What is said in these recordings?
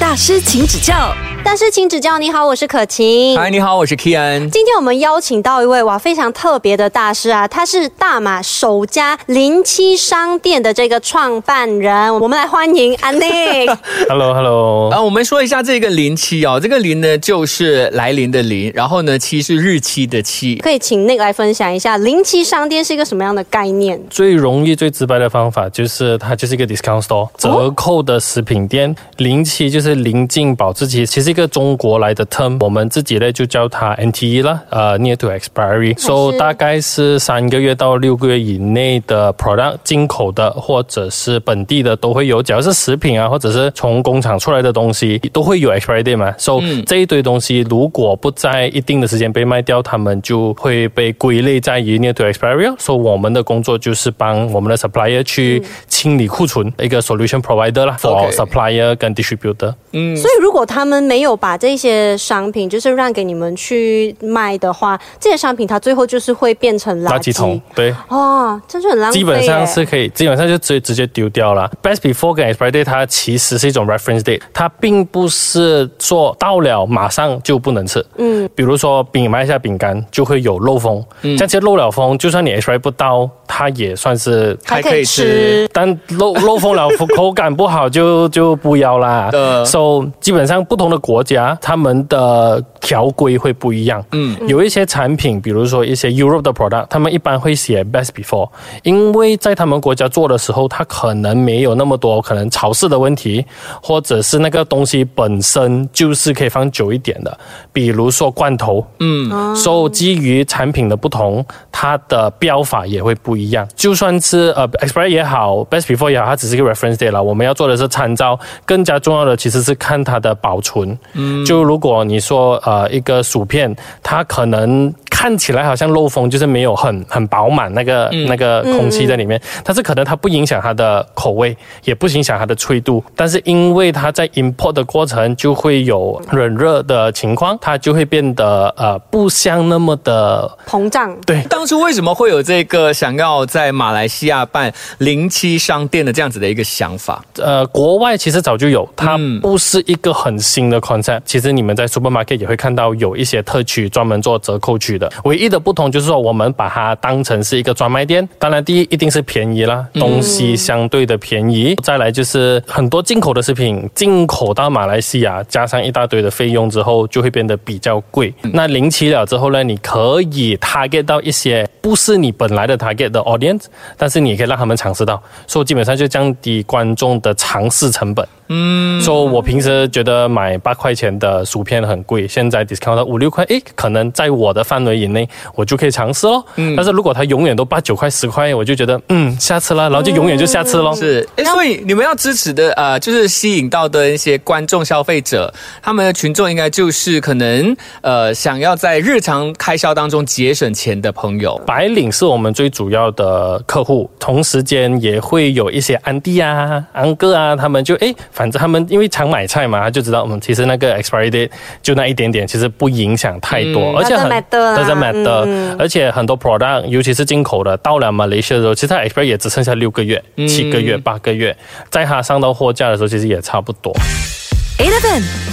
大师请指教。大师，请指教。你好，我是可晴。嗨，你好，我是 Kian。今天我们邀请到一位哇非常特别的大师啊，他是大马首家零七商店的这个创办人。我们来欢迎安妮。Hello，Hello，啊，我们说一下这个零七哦，这个零呢就是来临的临，然后呢七是日期的期。可以请那个来分享一下零七商店是一个什么样的概念？最容易、最直白的方法就是它就是一个 discount store，折扣的食品店。临期就是临近保质期，其实一个中国来的 term，我们自己呢就叫它 NTE 啦，呃，near to expiry，so 大概是三个月到六个月以内的 product 进口的或者是本地的都会有，只要是食品啊，或者是从工厂出来的东西都会有 expiry date 嘛，so、这一堆东西如果不在一定的时间被卖掉，他们就会被归类在于 near to expiry，所以我们的工作就是帮我们的 supplier 去清理库存，一个 solution provider 啦 for supplier 跟 distributor。嗯。所以如果他们没有把这些商品就是让给你们去卖的话，这些商品它最后就是会变成垃圾。垃圾桶，对。哦，真是很浪费。基本上是可以，基本上就直接直接丢掉了。Best before 跟 expiry date 它其实是一种 reference date，它并不是做到了马上就不能吃。嗯，比如说饼卖一下饼干就会有漏风，嗯，这些漏了风，就算你 expiry 不到，它也算是。还可以吃。但漏漏风了，口感不好就就不要啦。呃 so 基本上不同的国家，他们的条规会不一样。嗯，有一些产品，比如说一些 Europe 的 product，他们一般会写 best before，因为在他们国家做的时候，它可能没有那么多可能潮湿的问题，或者是那个东西本身就是可以放久一点的，比如说罐头。嗯，所以基于产品的不同，它的标法也会不一样。就算是呃 expiry 也好，best before 也好，它只是一个 reference date 了。我们要做的是参照，更加重要的其实是看它的保存。嗯，就如果你说呃一个薯片，它可能。看起来好像漏风，就是没有很很饱满那个、那个空气在里面，但是可能它不影响它的口味，也不影响它的脆度，但是因为它在 import 的过程就会有冷热的情况，它就会变得呃不像那么的膨胀。对。当初为什么会有这个想要在马来西亚办零七商店的这样子的一个想法？呃，国外其实早就有，它不是一个很新的 concept。其实你们在 supermarket 也会看到有一些特区专门做折扣区的。唯一的不同就是说，我们把它当成是一个专卖店。当然，第一一定是便宜啦，东西相对的便宜。再来就是很多进口的食品进口到马来西亚，加上一大堆的费用之后，就会变得比较贵。那临期了之后呢，你可以 target 到一些不是你本来的 target 的 audience，但是你也可以让他们尝试到，所以基本上就降低观众的尝试成本。嗯，所以我平时觉得买八块钱的薯片很贵，现在 discount 到五六块，诶，可能在我的范围以内，我就可以尝试咯。嗯，但是如果它永远都八九块、十块，我就觉得嗯，下次了，然后就永远就下次咯。是，诶所以你们要支持的呃，就是吸引到的一些观众消费者，他们的群众应该就是可能呃想要在日常开销当中节省钱的朋友。白领是我们最主要的客户，同时间也会有一些安迪啊、安哥啊，他们就诶，反正他们因为常买菜嘛，他就知道，嗯，其实那个 expiry date 就那一点点，其实不影响太多，而且很 Doesn't matter 啦 doesn't matter，、而且很多 product，尤其是进口的，到了马来西亚的时候，其实它 expiry 也只剩下六个月、七个月、八个月，在它上到货架的时候，其实也差不多。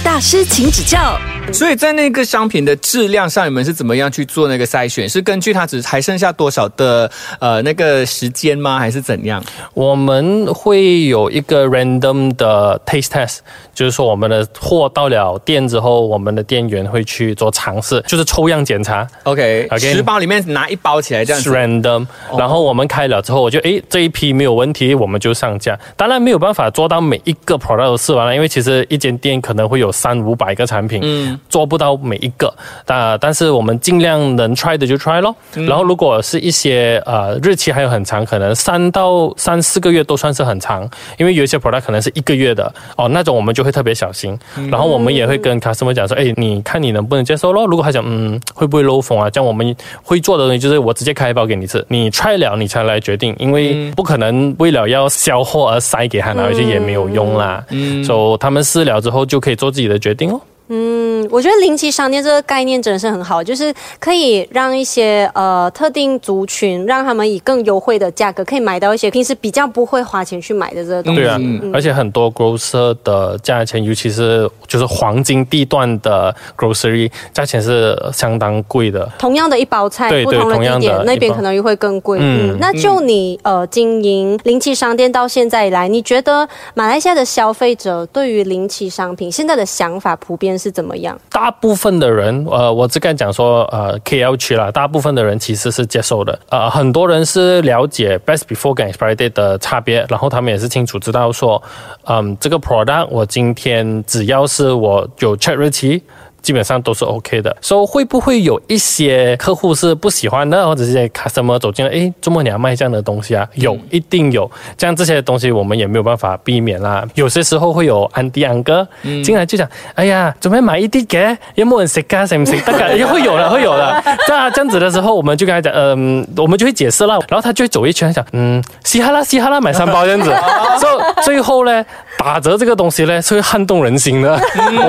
大师，请指教。所以在那个商品的质量上，你们是怎么样去做那个筛选？是根据它只还剩下多少的呃那个时间吗？还是怎样？我们会有一个 random 的 taste test，就是说我们的货到了店之后，我们的店员会去做尝试，就是抽样检查。OK，OK 十包里面拿一包起来这样子。random，然后我们开了之后，我就诶这一批没有问题，我们就上架。当然没有办法做到每一个 product 都试完了，因为其实一间店可能会有三五百个产品，嗯，做不到每一个。但但是我们尽量能 try 的就 try 咯。然后如果是一些呃日期还有很长，可能三到三四个月都算是很长，因为有一些 product 可能是一个月的哦，那种我们就会特别小心。然后我们也会跟 customer 讲说，哎，你看你能不能接受咯？如果他讲嗯会不会漏风啊，这样我们会做的东西就是我直接开一包给你吃，你 try 了你才来决定，因为不可能为了要销货而塞给他拿回去也没有用啦。嗯，所以他们试了之后就可以做自己的决定哦。嗯，我觉得零七商店这个概念真的是很好，就是可以让一些呃特定族群，让他们以更优惠的价格可以买到一些平时比较不会花钱去买的这个东西。对啊，而且很多 grocer 的价钱，尤其是就是黄金地段的 grocery，价钱是相当贵的。同样的一包菜，对对不同的地点那边可能又会更贵。嗯嗯，那就你呃经营零七商店到现在以来，你觉得马来西亚的消费者对于零七商品现在的想法普遍是怎么样？大部分的人，呃，我只敢讲说，呃，KL 区啦，大部分的人其实是接受的。呃，很多人是了解 best before 跟 expiry date 的差别，然后他们也是清楚知道说，嗯，这个 product 我今天只要是我有 check 日期。基本上都是 OK 的，所、以会不会有一些客户是不喜欢的，或者是一些 customer 走进来，诶，周末你要卖这样的东西啊？有，一定有。这样这些东西我们也没有办法避免啦。有些时候会有安迪安哥进来就讲，哎呀，准备买一啲嘅，有冇人食噶？食唔食得噶？也会有的，会有的。这样这样子的时候，我们就跟他讲，嗯，我们就会解释了，然后他就会走一圈讲，嗯，嘻哈啦嘻哈啦，买三包这样子。所以最后呢，打折这个东西呢是会撼动人心的，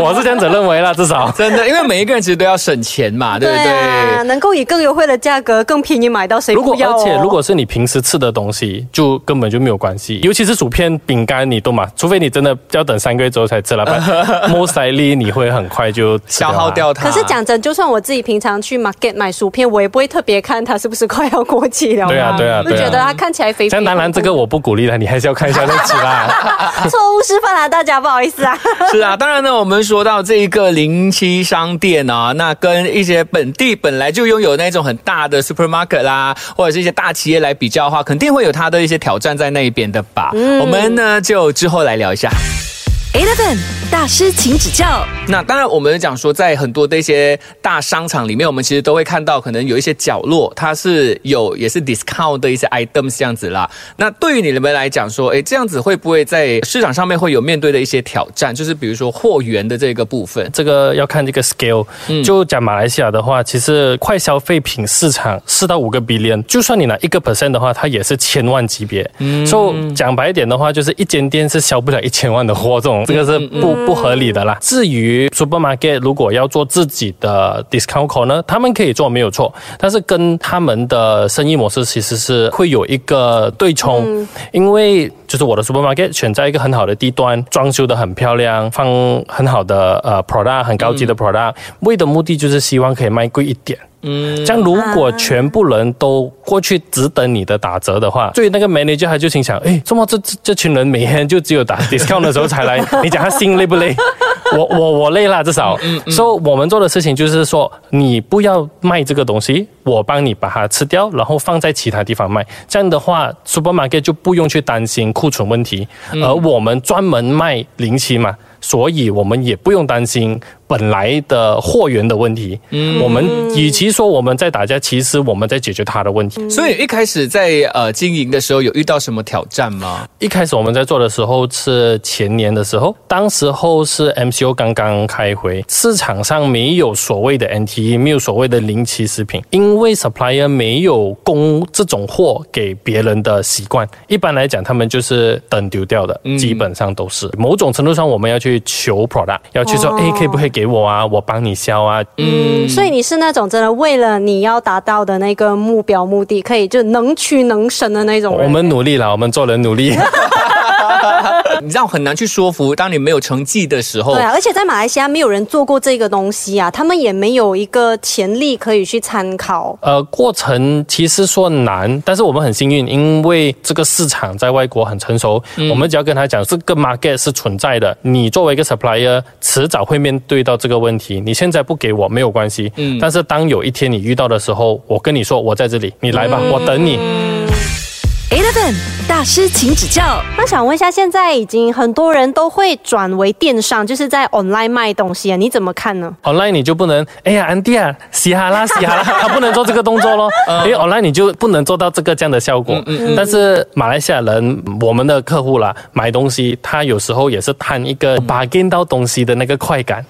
我是这样子认为啦，至少。真的，因为每一个人其实都要省钱嘛，对不对？啊，能够以更优惠的价格、更便宜买到，谁如果不要、哦？而且如果是你平时吃的东西，就根本就没有关系。尤其是薯片、饼干，你都嘛，除非你真的要等三个月之后才吃了，不然 most likely 你会很快就消耗掉它。可是讲真，就算我自己平常去 market 买薯片，我也不会特别看它是不是快要过期了嘛。对啊对啊对啊就觉得它看起来肥肥。这样当然这个我不鼓励了，你还是要看一下日期啦。错误示范啊，大家不好意思啊。是啊，当然呢，我们说到这一个零七商店啊，那跟一些本地本来就拥有那种很大的 supermarket 啦，或者是一些大企业来比较的话，肯定会有它的一些挑战在那一边的吧。我们呢就之后来聊一下。Eleven 大师，请指教。那当然，我们讲说，在很多的一些大商场里面，我们其实都会看到，可能有一些角落它是有也是 discount 的一些 items 这样子啦。那对于你们来讲说，哎，这样子会不会在市场上面会有面对的一些挑战？就是比如说货源的这个部分。这个要看这个 scale。就讲马来西亚的话，其实快消费品市场四到五个 billion，就算你拿一个 percent 的话，它也是千万级别。所以讲白一点的话，就是一间店是销不了一千万的货，这种这个是不不合理的啦。至于 supermarket 如果要做自己的 discount code 呢，他们可以做没有错，但是跟他们的生意模式其实是会有一个对冲，因为就是我的 supermarket 选在一个很好的地段，装修的很漂亮，放很好的呃 product，很高级的 product，、为的目的就是希望可以卖贵一点。嗯，这样如果全部人都过去只等你的打折的话，所以那个 manager 他就心想，哎，怎么这这这群人每天就只有打 discount 的时候才来？你讲他心累不累？我我我累了，至少。嗯所以我们做的事情就是说，你不要卖这个东西，我帮你把它吃掉，然后放在其他地方卖。这样的话，supermarket 就不用去担心库存问题，而我们专门卖零七嘛。所以我们也不用担心本来的货源的问题。嗯，我们与其说我们在打架，其实我们在解决他的问题。所以一开始在呃经营的时候，有遇到什么挑战吗？一开始我们在做的时候是前年的时候，当时候是 MCO 刚刚开回，市场上没有所谓的 NTE，没有所谓的零期食品，因为 supplier 没有供这种货给别人的习惯。一般来讲，他们就是等丢掉的，基本上都是。某种程度上，我们要去求 product，要去说，哦哎、可以不可以给我啊？我帮你销啊。嗯，所以你是那种真的为了你要达到的那个目标目的，可以就能屈能伸的那种人。我们努力了，我们做人努力。你知道很难去说服，当你没有成绩的时候对，啊，而且在马来西亚没有人做过这个东西啊，他们也没有一个潜力可以去参考。呃，过程其实说难，但是我们很幸运，因为这个市场在外国很成熟，我们只要跟他讲这个 market 是存在的，你作为一个 supplier，迟早会面对到这个问题。你现在不给我没有关系，嗯，但是当有一天你遇到的时候，我跟你说我在这里，你来吧，我等你。Eleven 大师，请指教。那想问一下，现在已经很多人都会转为电商，就是在 online 卖东西啊，你怎么看呢？online 你就不能，哎呀，安迪啊，嘻哈啦，嘻哈啦，他不能做这个动作咯，因为 online 你就不能做到这个这样的效果。但是马来西亚人，我们的客户啦，买东西他有时候也是贪一个 bargain 到东西的那个快感。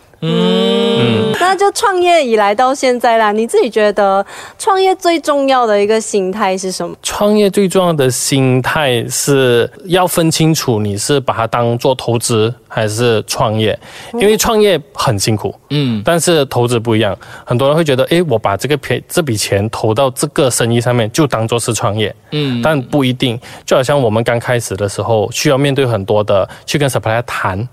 那那就创业以来到现在啦，你自己觉得创业最重要的一个心态是什么？创业最重要的心态是要分清楚你是把它当做投资还是创业，因为创业很辛苦，嗯，但是投资不一样。很多人会觉得，诶，我把这个钱这笔钱投到这个生意上面，就当做是创业，嗯，但不一定。就好像我们刚开始的时候，需要面对很多的去跟 supplier 谈。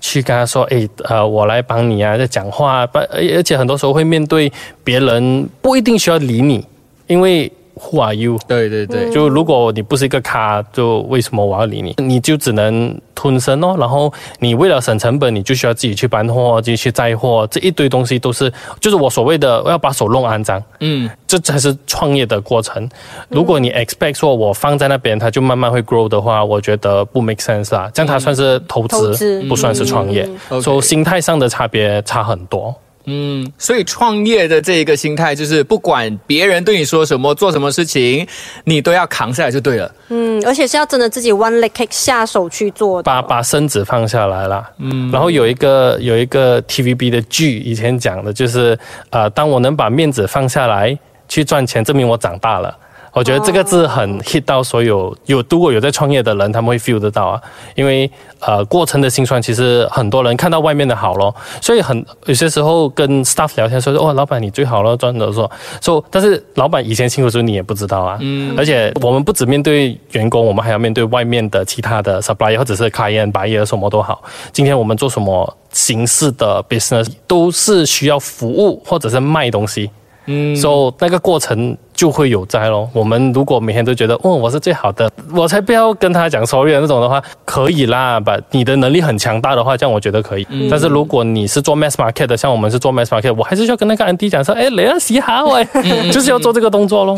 去跟他说，哎，呃，我来帮你啊，在讲话，而，而且很多时候会面对别人，不一定需要理你，因为。Who are you？对对对，就如果你不是一个咖，就为什么我要理你？你就只能吞声哦。然后你为了省成本，你就需要自己去搬货，自己去载货，这一堆东西都是，就是我所谓的要把手弄肮脏。嗯，这才是创业的过程。如果你 expect 说我放在那边，它就慢慢会 grow 的话，我觉得不 make sense 啊。这样它算是投资，不算是创业。所以心态上的差别差很多。嗯，所以创业的这一个心态就是，不管别人对你说什么、做什么事情，你都要扛下来就对了。嗯，而且是要真的自己 one leg kick 下手去做，把把身子放下来了。嗯，然后有一个有一个 TVB 的剧，以前讲的就是，呃，当我能把面子放下来去赚钱，证明我长大了。我觉得这个字很 hit 到所有有如果有在创业的人，他们会 feel 得到啊，因为呃过程的辛酸，其实很多人看到外面的好咯，所以很有些时候跟 staff 聊天说说，哦，老板你最好了，赚的说。说，但是老板以前辛苦时候你也不知道啊，嗯，而且我们不只面对员工，我们还要面对外面的其他的 supplier 或者是 client、白业什么都好，今天我们做什么形式的 business 都是需要服务或者是卖东西。嗯，所以那个过程就会有灾咯。我们如果每天都觉得，哦，我是最好的，我才不要跟他讲 sorry 那种的话，可以啦。把你的能力很强大的话，这样我觉得可以。但是如果你是做 mass market 的，像我们是做 mass market，我还是需要跟那个 Andy 讲说，哎，雷恩洗好哎，就是要做这个动作咯。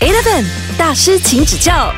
Eleven 大师请指教。